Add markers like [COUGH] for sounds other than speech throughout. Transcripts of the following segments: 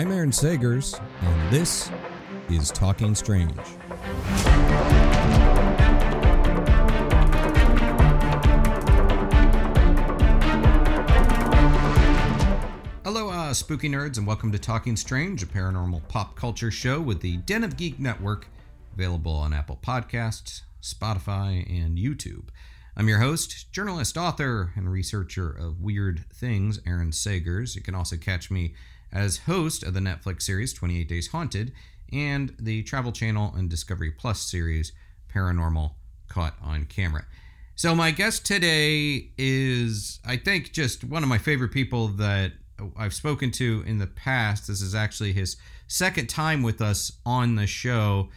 I'm Aaron Sagers, and this is Talking Strange. Hello, uh, spooky nerds, and welcome to Talking Strange, a paranormal pop culture show with the Den of Geek Network, available on Apple Podcasts, Spotify, and YouTube. I'm your host, journalist, author, and researcher of weird things, Aaron Sagers. You can also catch me as host of the Netflix series 28 Days Haunted and the Travel Channel and Discovery Plus series Paranormal Caught on Camera. So, my guest today is, I think, just one of my favorite people that I've spoken to in the past. This is actually his second time with us on the show,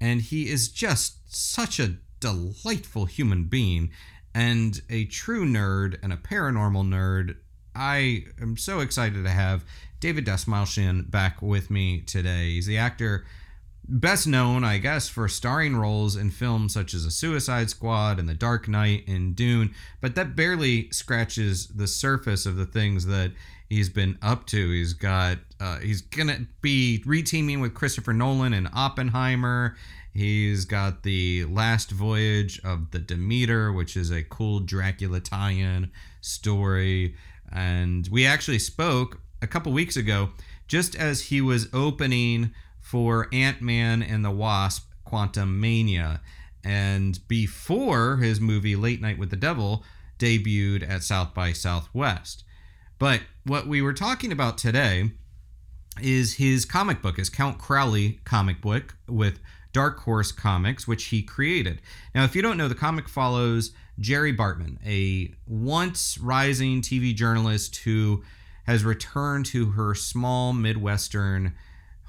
and he is just such a delightful human being and a true nerd and a paranormal nerd. I am so excited to have David Dastmalchian back with me today. He's the actor best known, I guess, for starring roles in films such as A Suicide Squad and The Dark Knight and Dune, but that barely scratches the surface of the things that he's been up to. He's got uh, he's gonna be reteaming with Christopher Nolan and Oppenheimer. He's got the last voyage of the Demeter, which is a cool Dracula tie-in story. And we actually spoke a couple weeks ago, just as he was opening for Ant Man and the Wasp Quantumania. And before his movie Late Night with the Devil debuted at South by Southwest. But what we were talking about today is his comic book, his Count Crowley comic book with Dark Horse Comics, which he created. Now, if you don't know, the comic follows Jerri Bartman, a once rising TV journalist who has returned to her small Midwestern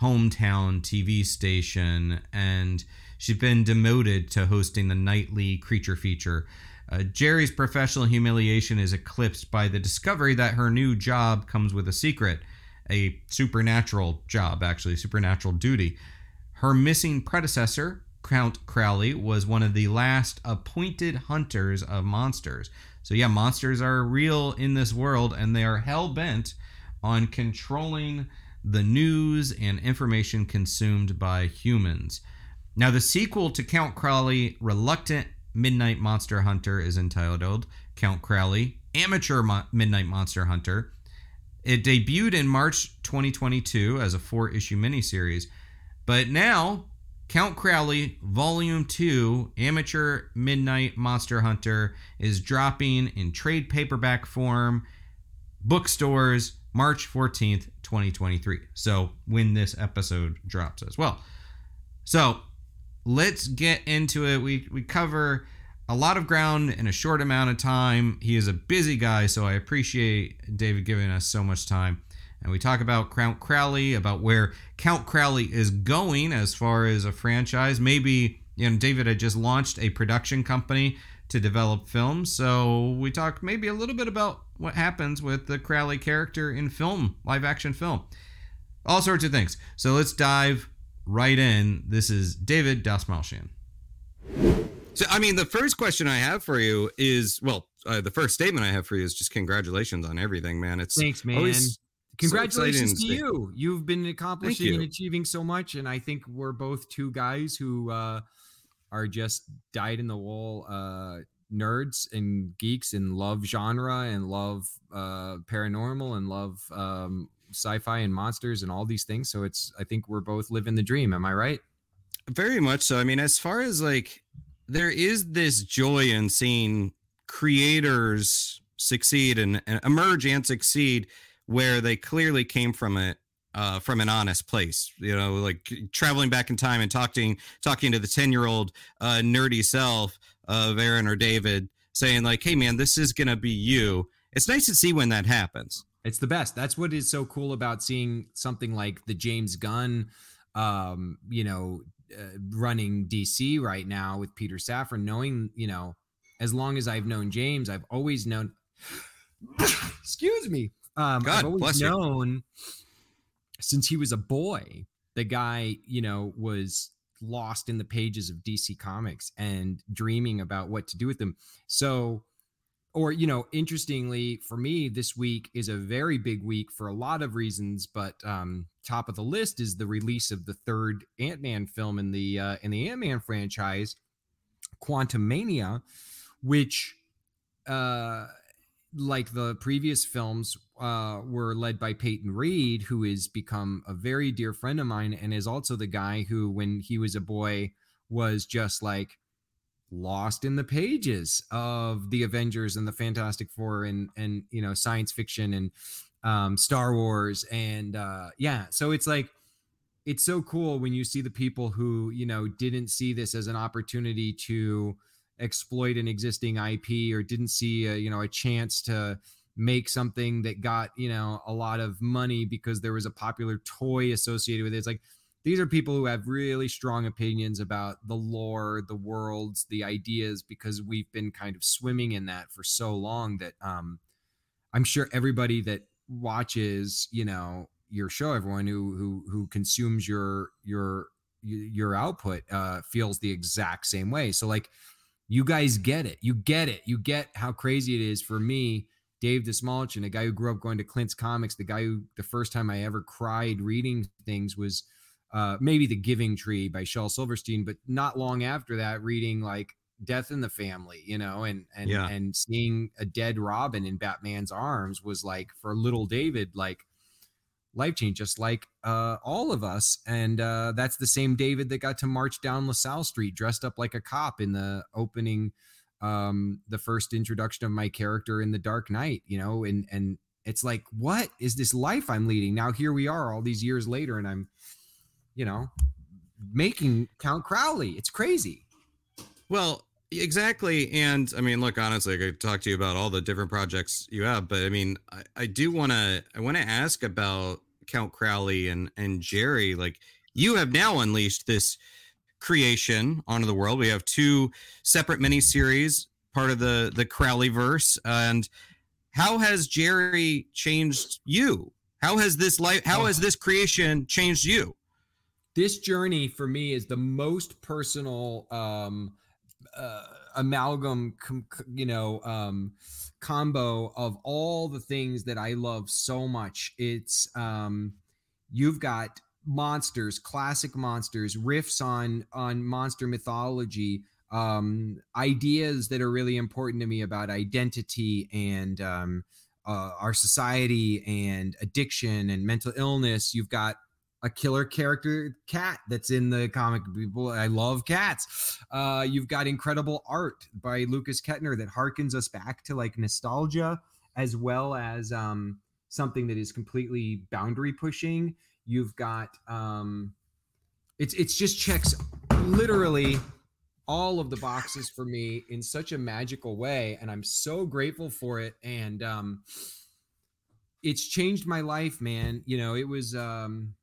hometown TV station and she's been demoted to hosting the nightly creature feature. Uh, Jerri's professional humiliation is eclipsed by the discovery that her new job comes with a secret, a supernatural job, actually, supernatural duty. Her missing predecessor, Count Crowley, was one of the last appointed hunters of monsters. So, yeah, monsters are real in this world and they are hell bent on controlling the news and information consumed by humans. Now, the sequel to Count Crowley, Reluctant Midnight Monster Hunter, is entitled Count Crowley, Amateur Mo- Midnight Monster Hunter. It debuted in March 2022 as a four issue miniseries, but now Count Crowley Volume 2 Amateur Midnight Monster Hunter is dropping in trade paperback form, bookstores, March 14th, 2023. So, when this episode drops as well. So, let's get into it. We we cover a lot of ground in a short amount of time. He is a busy guy, so I appreciate David giving us so much time. And we talk about Count Crowley, about where Count Crowley is going as far as a franchise. Maybe, you know, David had just launched a production company to develop films. So we talk maybe a little bit about what happens with the Crowley character in film, live action film. All sorts of things. So let's dive right in. This is David Dastmalchian. So, I mean, the first question I have for you is well, uh, the first statement I have for you is just congratulations on everything, man. It's thanks, man. always Congratulations so to you. You've been accomplishing you. and achieving so much, and I think we're both two guys who uh, are just dyed in the wool uh, nerds and geeks and love genre and love uh, paranormal and love um, sci-fi and monsters and all these things. So it's I think we're both living the dream. Am I right? Very much so. I mean, as far as like, there is this joy in seeing creators succeed and, and emerge and succeed where they clearly came from it uh, from an honest place. You know, like traveling back in time and talking talking to the ten year old uh, nerdy self of Aaron or David, saying like, "Hey, man, this is gonna be you." It's nice to see when that happens. It's the best. That's what is so cool about seeing something like the James Gunn, um, you know, uh, running DC right now with Peter Safran. Knowing, you know, as long as I've known James, I've always known. [COUGHS] excuse me. Um, God I've always known since he was a boy, the guy, you know, was lost in the pages of DC Comics and dreaming about what to do with them. So or you know interestingly for me this week is a very big week for a lot of reasons but um top of the list is the release of the third ant-man film in the uh in the ant-man franchise quantumania which uh like the previous films uh were led by peyton reed who has become a very dear friend of mine and is also the guy who when he was a boy was just like lost in the pages of the Avengers and the Fantastic Four and and you know science fiction and um, Star Wars and uh, yeah, so it's like it's so cool when you see the people who you know didn't see this as an opportunity to exploit an existing IP or didn't see a, you know a chance to make something that got you know a lot of money because there was a popular toy associated with it. It's like these are people who have really strong opinions about the lore, the worlds, the ideas, because we've been kind of swimming in that for so long that um, I'm sure everybody that watches, you know, your show, everyone who who who consumes your your your output uh, feels the exact same way. So like, you guys get it, you get it, you get how crazy it is for me. Dave Dastmalchian, a guy who grew up going to Clint's Comics, the guy who the first time I ever cried reading things was uh, maybe The Giving Tree by Shel Silverstein, but not long after that, reading like Death in the Family, you know, and and Yeah. and seeing a dead Robin in Batman's arms was like for little David, like life change, just like uh, all of us. And uh, that's the same David that got to march down LaSalle Street dressed up like a cop in the opening, um, the first introduction of my character in The Dark Knight, you know, and and it's like, what is this life I'm leading? Now here we are, all these years later, and I'm you know, making Count Crowley. It's crazy. Well, exactly. And I mean, look, honestly, I could talk to you about all the different projects you have, but I mean, I, I do want to, I want to ask about Count Crowley and and Jerri. Like, you have now unleashed this creation onto the world. We have two separate miniseries, part of the the Crowley verse. And how has Jerri changed you? How has this life? How has this creation changed you? This journey for me is the most personal um, uh, amalgam, com- you know, um, combo of all the things that I love so much. It's um, you've got monsters, classic monsters, riffs on on monster mythology, um, ideas that are really important to me about identity and um, uh, our society and addiction and mental illness. You've got a killer character cat that's in the comic. People i love cats. Uh you've got incredible art by lukas ketner that harkens us back to like nostalgia as well as um something that is completely boundary pushing. You've got um it's it's just checks literally all of the boxes for me in such a magical way and i'm so grateful for it and um it's changed my life man. You know it was um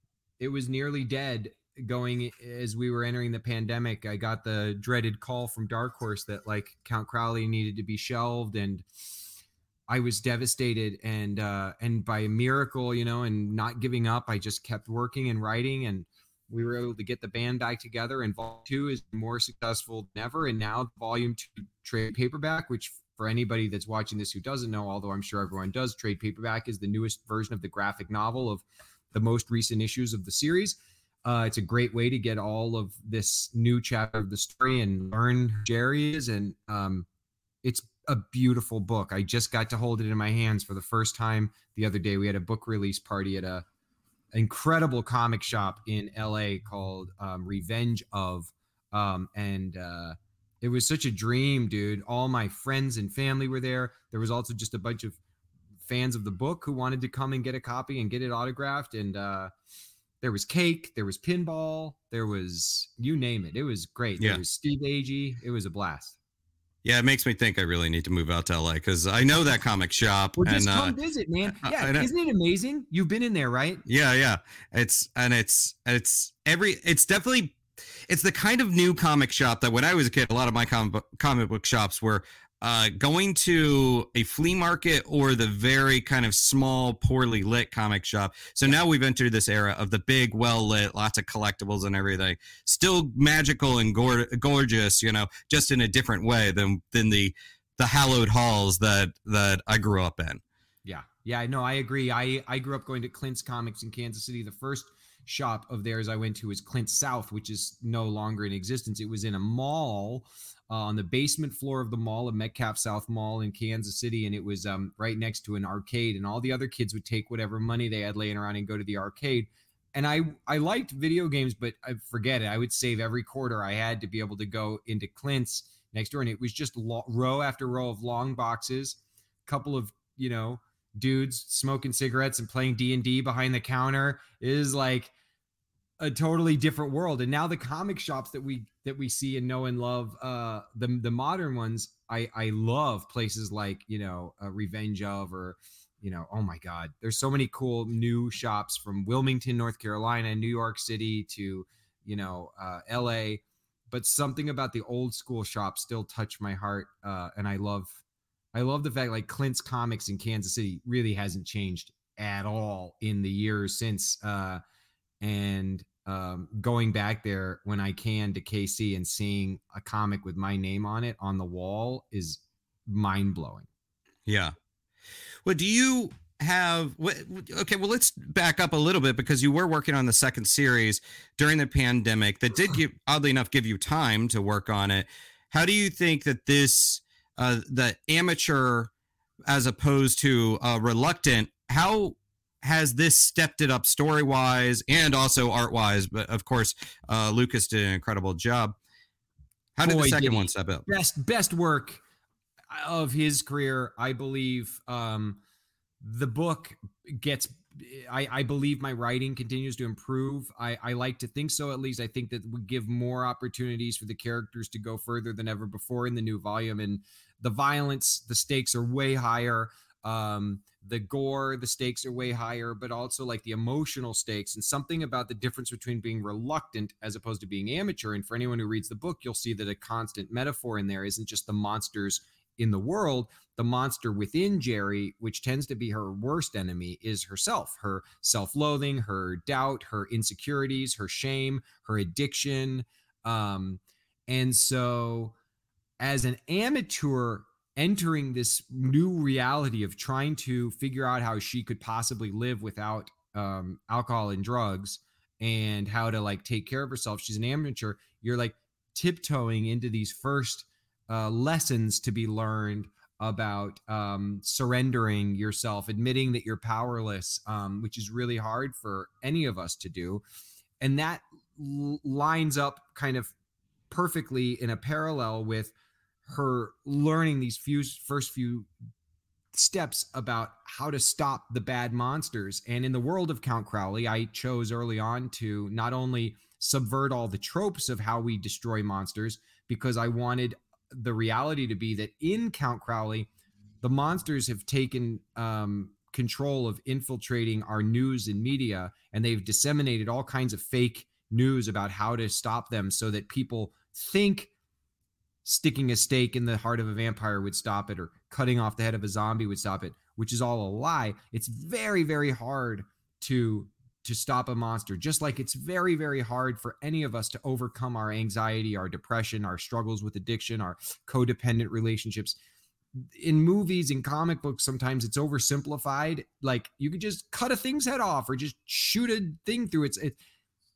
it was nearly dead going as we were entering the pandemic. I got the dreaded call from dark horse that like count crowley needed to be shelved and i was devastated. And uh and by a miracle you know and not giving up i just kept working and writing and we were able to get the band back together. And volume two is more successful than ever. And now volume two trade paperback which for anybody that's watching this who doesn't know although i'm sure everyone does trade paperback is the newest version of the graphic novel of the most recent issues of the series uh, it's a great way to get all of this new chapter of the story and learn who jerri is and um, it's a beautiful book i just got to hold it in my hands for the first time the other day we had a book release party at a incredible comic shop in LA called um, Revenge of, um, and uh, it was such a dream, dude. All my friends and family were there. There was also just a bunch of fans of the book who wanted to come and get a copy and get it autographed, and uh, there was cake, there was pinball, there was you name it. It was great. Yeah. There was Steve Agee. It was a blast. Yeah, it makes me think I really need to move out to LA because I know that comic shop. Well, and just come uh, visit, man. [LAUGHS] Yeah, isn't it amazing? You've been in there, right? yeah, yeah, it's and it's it's every it's definitely it's the kind of new comic shop that when I was a kid, a lot of my comic book, comic book shops were uh, going to a flea market or the very kind of small, poorly lit comic shop. So now we've entered this era of the big, well lit, lots of collectibles and everything. Still magical and gor- gorgeous, you know, just in a different way than than the the hallowed halls that that I grew up in. Yeah, yeah, no, I agree. I I grew up going to Clint's Comics in Kansas City. The first shop of theirs I went to was Clint South, which is no longer in existence. It was in a mall uh, on the basement floor of the mall of Metcalf South Mall in Kansas City, and it was um, right next to an arcade. And all the other kids would take whatever money they had laying around and go to the arcade. And I I liked video games, but I forget it. I would save every quarter I had to be able to go into Clint's next door, and it was just lo- row after row of long boxes, couple of you know dudes smoking cigarettes and playing d&d behind the counter is like a totally different world. And now the comic shops that we that we see and know and love uh the the modern ones i i love places like you know uh, revenge of or you know oh my god there's so many cool new shops from wilmington north carolina new york city to you know uh la but something about the old school shops still touch my heart uh and i love I love the fact like Clint's comics in Kansas City really hasn't changed at all in the years since uh and um going back there when I can to KC and seeing a comic with my name on it on the wall is mind blowing. Yeah. Well, do you have what okay, well let's back up a little bit because you were working on the second series during the pandemic that did [CLEARS THROAT] give oddly enough give you time to work on it. How do you think that this uh the amateur as opposed to uh reluctant how has this stepped it up story wise and also art wise but of course uh lukas did an incredible job how did Boy, the second he. one step up Best best work of his career, I believe. Um the book gets I, I believe my writing continues to improve. I, I like to think so, at least. I think that we give more opportunities for the characters to go further than ever before in the new volume. And the violence, the stakes are way higher. Um, the gore, the stakes are way higher, but also like the emotional stakes and something about the difference between being reluctant as opposed to being amateur. And for anyone who reads the book, you'll see that a constant metaphor in there isn't just the monsters in the world, the monster within Jerri, which tends to be her worst enemy, is herself, her self loathing, her doubt, her insecurities, her shame, her addiction. Um, and so, as an amateur entering this new reality of trying to figure out how she could possibly live without um, alcohol and drugs and how to like take care of herself, she's an amateur. You're like tiptoeing into these first uh, lessons to be learned about um, surrendering yourself, admitting that you're powerless, um, which is really hard for any of us to do. And that l- lines up kind of perfectly in a parallel with her learning these few first few steps about how to stop the bad monsters. And in the world of Count Crowley, I chose early on to not only subvert all the tropes of how we destroy monsters, because I wanted the reality to be that in Count Crowley, the monsters have taken um, control of infiltrating our news and media, and they've disseminated all kinds of fake news about how to stop them so that people think sticking a stake in the heart of a vampire would stop it or cutting off the head of a zombie would stop it which is all a lie. It's very very hard to to stop a monster just like it's very very hard for any of us to overcome our anxiety our depression our struggles with addiction our codependent relationships. In movies and comic books sometimes it's oversimplified. Like you could just cut a thing's head off or just shoot a thing through. It's it,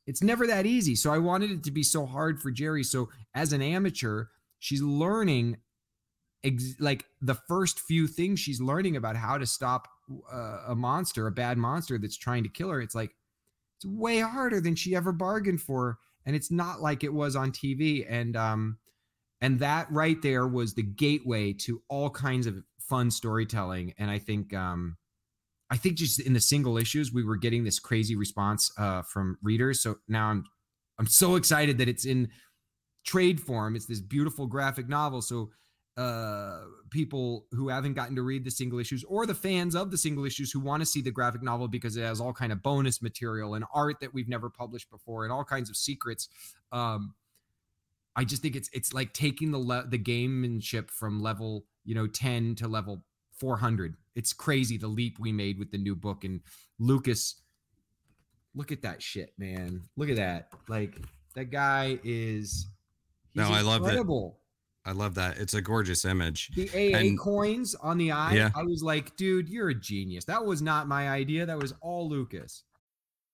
it's never that easy. So i wanted it to be so hard for jerri. So as an amateur she's learning ex- like the first few things she's learning about how to stop a monster a bad monster that's trying to kill her it's like it's way harder than she ever bargained for and it's not like it was on tv and um and that right there was the gateway to all kinds of fun storytelling and i think um i think just in the single issues we were getting this crazy response uh from readers so now i'm i'm so excited that it's in trade form it's this beautiful graphic novel so uh people who haven't gotten to read the single issues or the fans of the single issues who want to see the graphic novel because it has all kind of bonus material and art that we've never published before and all kinds of secrets um i just think it's it's like taking the le- the gamemanship from level you know 10 to level 400 it's crazy the leap we made with the new book and lukas look at that shit man. Look at that. Like that guy is no i love it I love that. It's a gorgeous image. The AA and, coins on the eye. Yeah. I was like, dude, you're a genius. That was not my idea. That was all Lukas.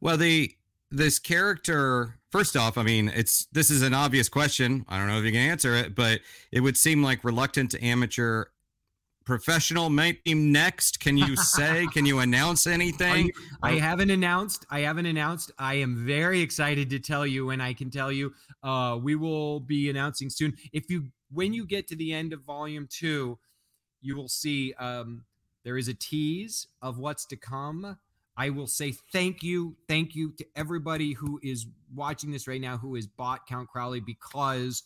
Well, the this character first off i mean it's this is an obvious question. I don't know if you can answer it but it would seem like reluctant to amateur professional might be next. Can you say [LAUGHS] can you announce anything? You, i haven't announced i haven't announced. I am very excited to tell you and i can tell you uh we will be announcing soon. If you when you get to the end of volume two you will see um there is a tease of what's to come I will say thank you, thank you to everybody who is watching this right now who has bought Count Crowley because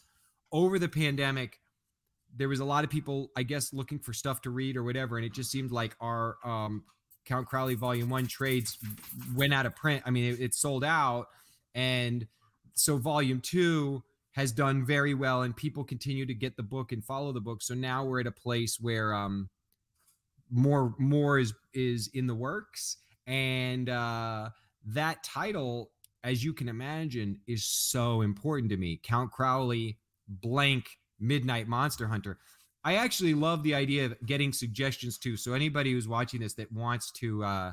over the pandemic, there was a lot of people, I guess, looking for stuff to read or whatever, and it just seemed like our um, Count Crowley Volume One trades went out of print. I mean, it, it sold out, and so Volume Two has done very well, and people continue to get the book and follow the book. So now we're at a place where um, more more is is in the works and uh, that title, as you can imagine, is so important to me. Count Crowley, blank, Midnight Monster Hunter. I actually love the idea of getting suggestions too. So anybody who's watching this that wants to uh,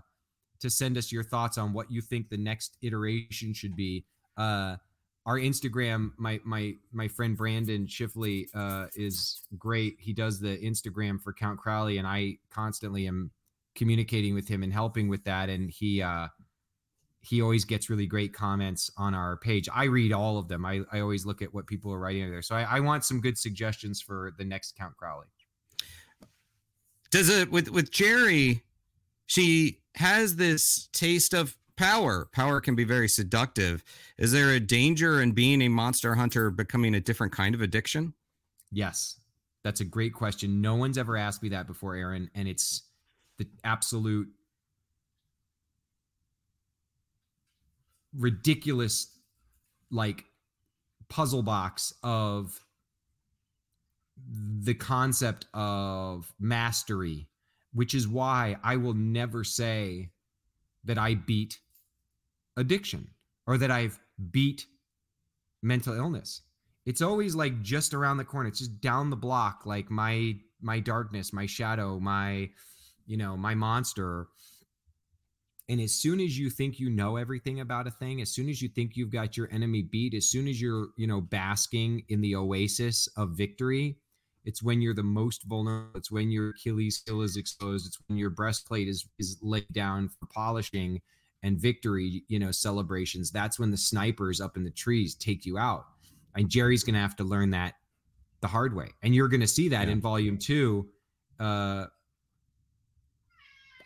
to send us your thoughts on what you think the next iteration should be, uh, our Instagram, my my my friend Brandon Shifley uh, is great. He does the Instagram for Count Crowley, and I constantly am communicating with him and helping with that. And he uh he always gets really great comments on our page. I read all of them. I, I always look at what people are writing there. So I, I want some good suggestions for the next count crowley. Does it with with jerri she has this taste of power. Power can be very seductive. Is there a danger in being a monster hunter becoming a different kind of addiction? Yes. That's a great question. No one's ever asked me that before aaron and it's the absolute ridiculous like puzzle box of the concept of mastery which is why I will never say that I beat addiction or that I've beat mental illness. It's always like just around the corner. It's just down the block like my my darkness, my shadow, my you know, my monster. And as soon as you think you know everything about a thing, as soon as you think you've got your enemy beat, as soon as you're, you know, basking in the oasis of victory, it's when you're the most vulnerable. It's when your Achilles heel is exposed. It's when your breastplate is is laid down for polishing and victory, you know, celebrations. That's when the snipers up in the trees take you out. And Jerri's going to have to learn that the hard way. And you're going to see that yeah. in volume two. Uh,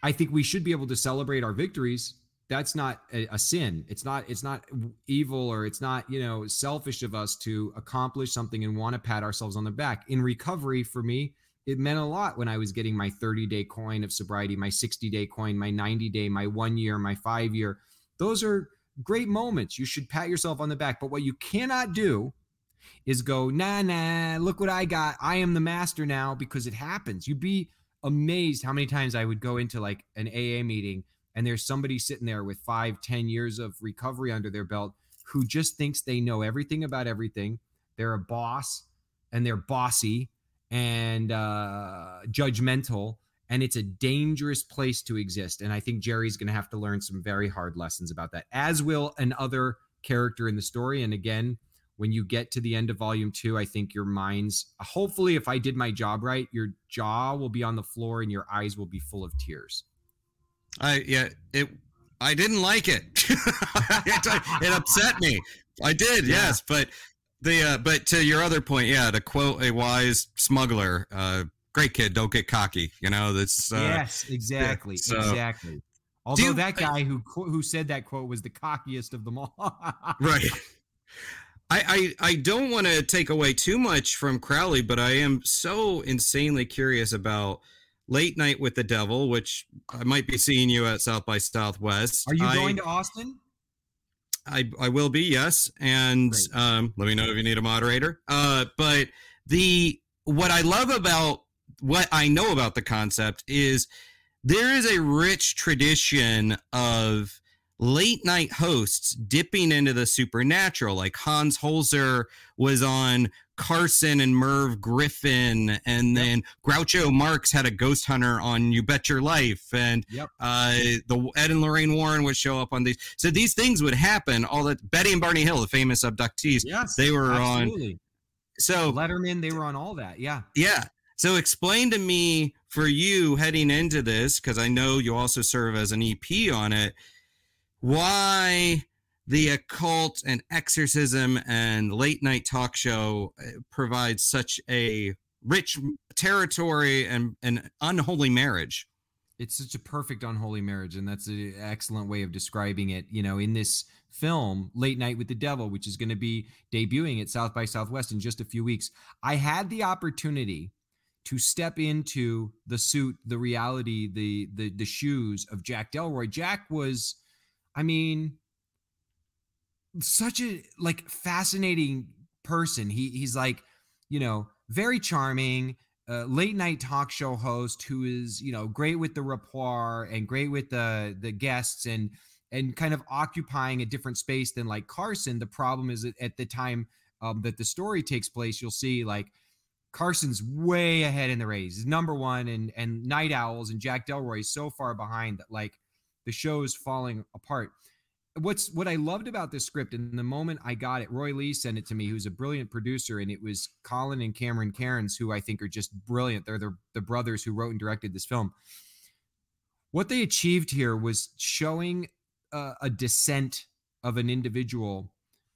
I think we should be able to celebrate our victories. That's not a, a, sin. It's not it's not evil or it's not, you know, selfish of us to accomplish something and want to pat ourselves on the back. In recovery for me, it meant a lot when I was getting my 30-day coin of sobriety, my 60-day coin, my 90-day, my 1 year, my 5 year. Those are great moments. You should pat yourself on the back, but what you cannot do is go, "Nah, nah, look what I got. I am the master now" because it happens. You'd be amazed how many times I would go into like an AA meeting and there's somebody sitting there with five, ten years of recovery under their belt who just thinks they know everything about everything. They're a boss and they're bossy and uh, judgmental. And it's a dangerous place to exist. And I think Jerri's going to have to learn some very hard lessons about that, as will another character in the story. And again, when you get to the end of volume two, I think your mind's hopefully, if I did my job right, your jaw will be on the floor and your eyes will be full of tears. I yeah it. I didn't like it. [LAUGHS] it upset me. I did, yeah. yes, but the uh, but to your other point, yeah, to quote a wise smuggler, uh, great kid, don't get cocky. You know, that's uh, yes, exactly, yeah, so, exactly. Although you, that guy who who said that quote was the cockiest of them all. [LAUGHS] right. I, I, I don't want to take away too much from Crowley, but I am so insanely curious about Late Night with the Devil, which I might be seeing you at South by Southwest. Are you I, going to Austin? I I will be, yes. And um, let me know if you need a moderator. Uh, but the what I love about what I know about the concept is there is a rich tradition of late night hosts dipping into the supernatural. Like Hans Holzer was on Carson and Merv Griffin, and then Groucho Marx had a ghost hunter on You Bet Your Life, and yep. uh, the Ed and Lorraine Warren would show up on these. So these things would happen. All that Betty and Barney Hill, the famous abductees, yes, they were absolutely. on. So Letterman, they were on all that. Yeah, yeah. So explain to me for you heading into this, because I know you also serve as an EP on it why the occult and exorcism and late night talk show uh, provides such a rich territory and an unholy marriage. It's such a perfect unholy marriage, and that's an excellent way of describing it. You know, in this film, Late Night with the Devil, which is going to be debuting at South by Southwest in just a few weeks, I had the opportunity to step into the suit, the reality, the the the shoes of Jack Delroy. Jack was I mean, such a like fascinating person. He he's like, you know, very charming, uh, late night talk show host who is, you know, great with the rapport and great with the the guests and and kind of occupying a different space than like Carson. The problem is at the time um, that the story takes place, you'll see like Carson's way ahead in the race. Number one, and and Night Owls and Jack Delroy is so far behind that like the show is falling apart. What's what I loved about this script, and the moment I got it, Roy Lee sent it to me, who's a brilliant producer, and it was Colin and Cameron Cairns, who I think are just brilliant. They're the, the brothers who wrote and directed this film. What they achieved here was showing a descent of an individual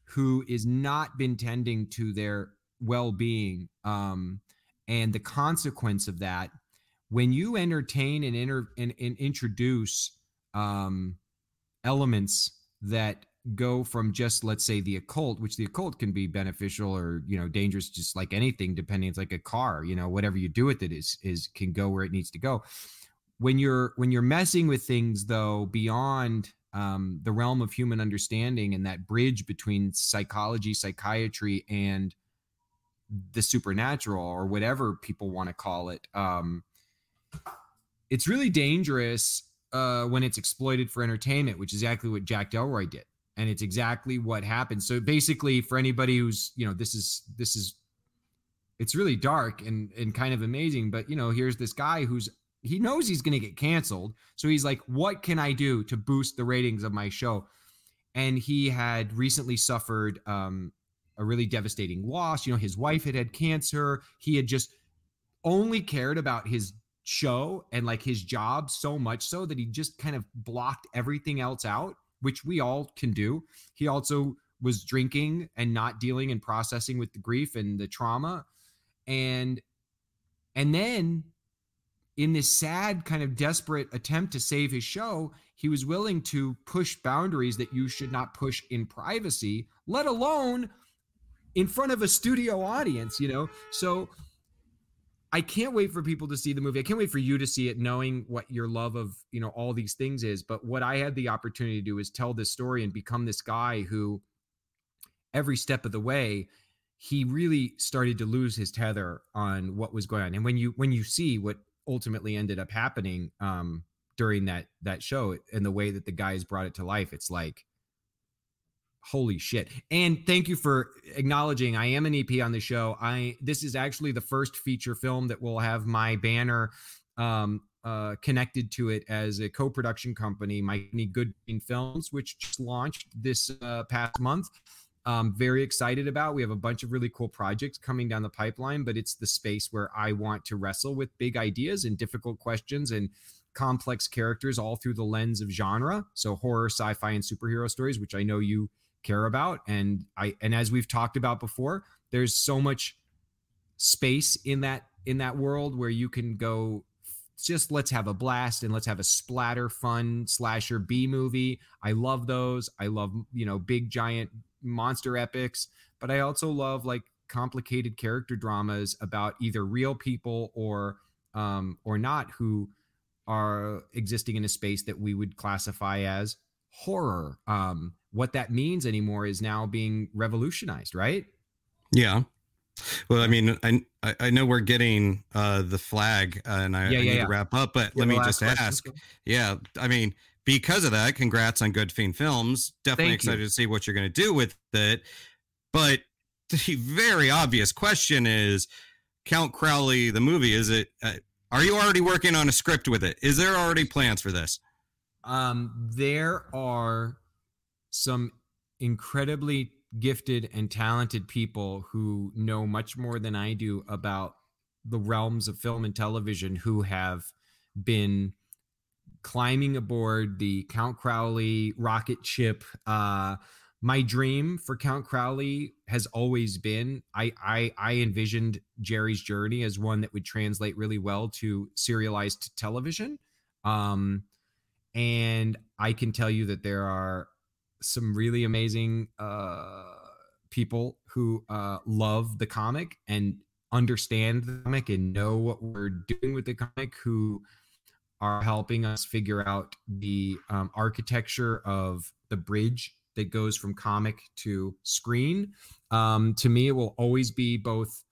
who is not been tending to their well-being um, and the consequence of that when you entertain and, inter- and, and introduce um, elements that go from just let's say the occult which the occult can be beneficial or you know dangerous just like anything depending it's like a car you know whatever you do with it is is can go where it needs to go. When you're when you're messing with things though beyond um, the realm of human understanding and that bridge between psychology psychiatry and the supernatural or whatever people want to call it um, it's really dangerous uh, when it's exploited for entertainment, which is exactly what Jack Delroy did, and it's exactly what happened. So basically, for anybody who's you know this is this is it's really dark and and kind of amazing, but you know here's this guy who's he knows he's going to get canceled, so he's like, what can I do to boost the ratings of my show? And he had recently suffered um, a really devastating loss. You know, his wife had had cancer. He had just only cared about his show and like his job so much so that he just kind of blocked everything else out, which we all can do. He also was drinking and not dealing and processing with the grief and the trauma. And and then in this sad kind of desperate attempt to save his show, he was willing to push boundaries that you should not push in privacy, let alone in front of a studio audience, you know? So I can't wait for people to see the movie. I can't wait for you to see it, knowing what your love of you know all these things is. But what I had the opportunity to do is tell this story and become this guy who, every step of the way, he really started to lose his tether on what was going on. And when you when you see what ultimately ended up happening um, during that that show and the way that the guys brought it to life, it's like holy shit and thank you for acknowledging i am an ep on the show i this is actually the first feature film that will have my banner um uh connected to it as a co-production company my good films which just launched this uh, past month um, very excited about. We have a bunch of really cool projects coming down the pipeline, but it's the space where I want to wrestle with big ideas and difficult questions and complex characters all through the lens of genre. So horror, sci-fi, and superhero stories, which I know you care about. And I and as we've talked about before, there's so much space in that in that world where you can go just let's have a blast and let's have a splatter fun slasher B movie. I love those. I love, you know, big giant monster epics, but I also love like complicated character dramas about either real people or um or not who are existing in a space that we would classify as horror. Um what that means anymore is now being revolutionized, right? Yeah. Well, I mean, I I know we're getting uh the flag, uh, and I, yeah, I yeah, need yeah. to wrap up, but let me just ask. Yeah, I mean, because of that, congrats on Good Fiend Films. Definitely Thank excited you. to see what you're going to do with it. But [LAUGHS] the very obvious question is, Count Crowley, the movie, is it? Uh, are you already working on a script with it? Is there already plans for this? Um, there are some incredibly gifted and talented people who know much more than I do about the realms of film and television who have been climbing aboard the Count Crowley rocket ship. Uh, my dream for Count Crowley has always been I, I I envisioned Jerri's journey as one that would translate really well to serialized television. Um, and I can tell you that there are some really amazing uh, people who uh, love the comic and understand the comic and know what we're doing with the comic who are helping us figure out the um, architecture of the bridge that goes from comic to screen. Um, to me it will always be both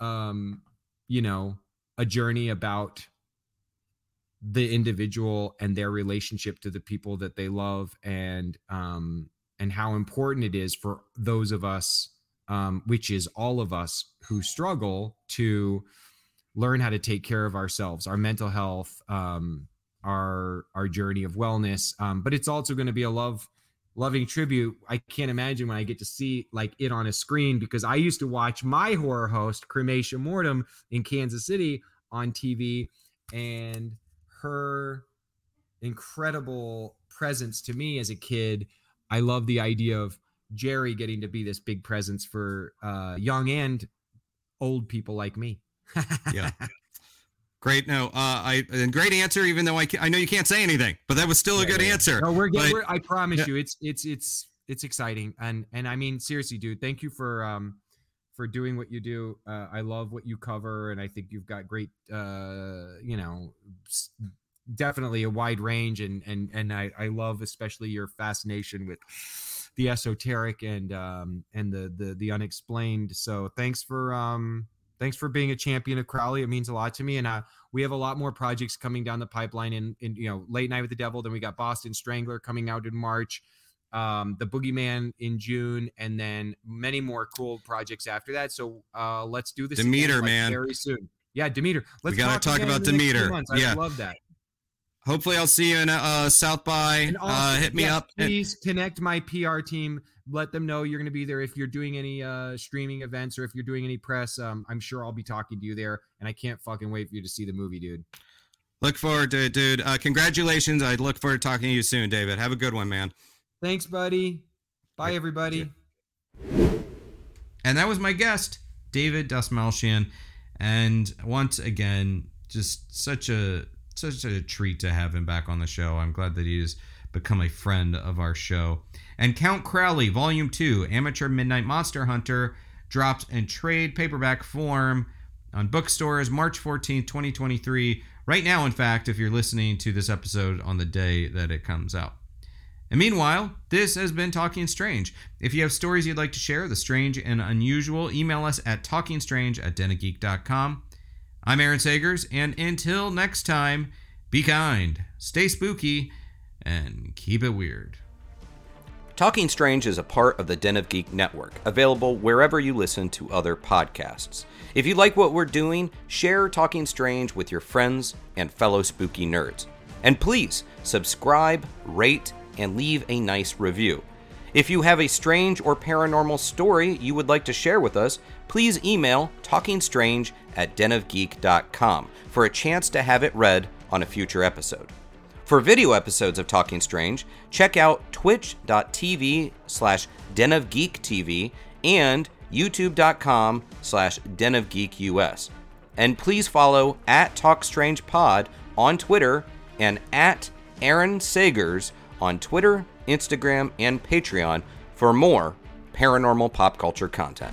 um, you know a journey about the individual and their relationship to the people that they love and um and how important it is for those of us um which is all of us who struggle to learn how to take care of ourselves our mental health um our our journey of wellness um but it's also going to be a love loving tribute. I can't imagine when i get to see like it on a screen because i used to watch my horror host crematia mortem in kansas city on tv and her incredible presence to me as a kid. I love the idea of Jerri getting to be this big presence for uh, young and old people like me. yeah. [LAUGHS] Great. No, uh, I and great answer. Even though I I know you can't say anything, but that was still a good yeah. answer. No, we're, but, we're I promise yeah. you, it's it's it's it's exciting. And and I mean seriously, dude, thank you for um for doing what you do. Uh, I love what you cover, and I think you've got great, uh, you know, definitely a wide range, and and and I, I love especially your fascination with the esoteric and um and the the the unexplained. So thanks for um thanks for being a champion of Crowley. It means a lot to me, and uh, we have a lot more projects coming down the pipeline. In in you know, late night with the devil. Then we got Boston Strangler coming out in March um, the Boogeyman in June, and then many more cool projects after that. So uh, let's do this. Demeter, again, like, man, very soon. Yeah, Demeter. Let's we gotta talk, talk about Demeter. Yeah, love that. Hopefully, I'll see you in uh, South by. Uh, also, uh, hit me yes, up. Please connect my PR team. Let them know you're going to be there. If you're doing any uh, streaming events or if you're doing any press, um, I'm sure I'll be talking to you there. And I can't fucking wait for you to see the movie, dude. Look forward to it, dude. Uh, congratulations. I look forward to talking to you soon, David. Have a good one, man. Thanks, buddy. Bye, everybody. And that was my guest, David Dastmalchian. And once again, just such a such a treat to have him back on the show. I'm glad that he's become a friend of our show. And Count Crowley, Volume 2, Amateur Midnight Monster Hunter, drops in trade paperback form on bookstores March 14th, 2023. Right now, in fact, if you're listening to this episode on the day that it comes out. And meanwhile, this has been Talking Strange. If you have stories you'd like to share, the strange and unusual, email us at talkingstrange at denofgeek.com. I'm Aaron Sagers, and until next time, be kind, stay spooky, and keep it weird. Talking Strange is a part of the Den of Geek network, available wherever you listen to other podcasts. If you like what we're doing, share Talking Strange with your friends and fellow spooky nerds. And please subscribe, rate, and leave a nice review. If you have a strange or paranormal story you would like to share with us, please email talkingstrange at denofgeek.com for a chance to have it read on a future episode. For video episodes of Talking Strange, check out twitch.tv slash denofgeektv and youtube.com slash denofgeekus. And please follow at TalkStrangePod on Twitter and at Aaron Sagers on Twitter, Instagram, and Patreon for more paranormal pop culture content.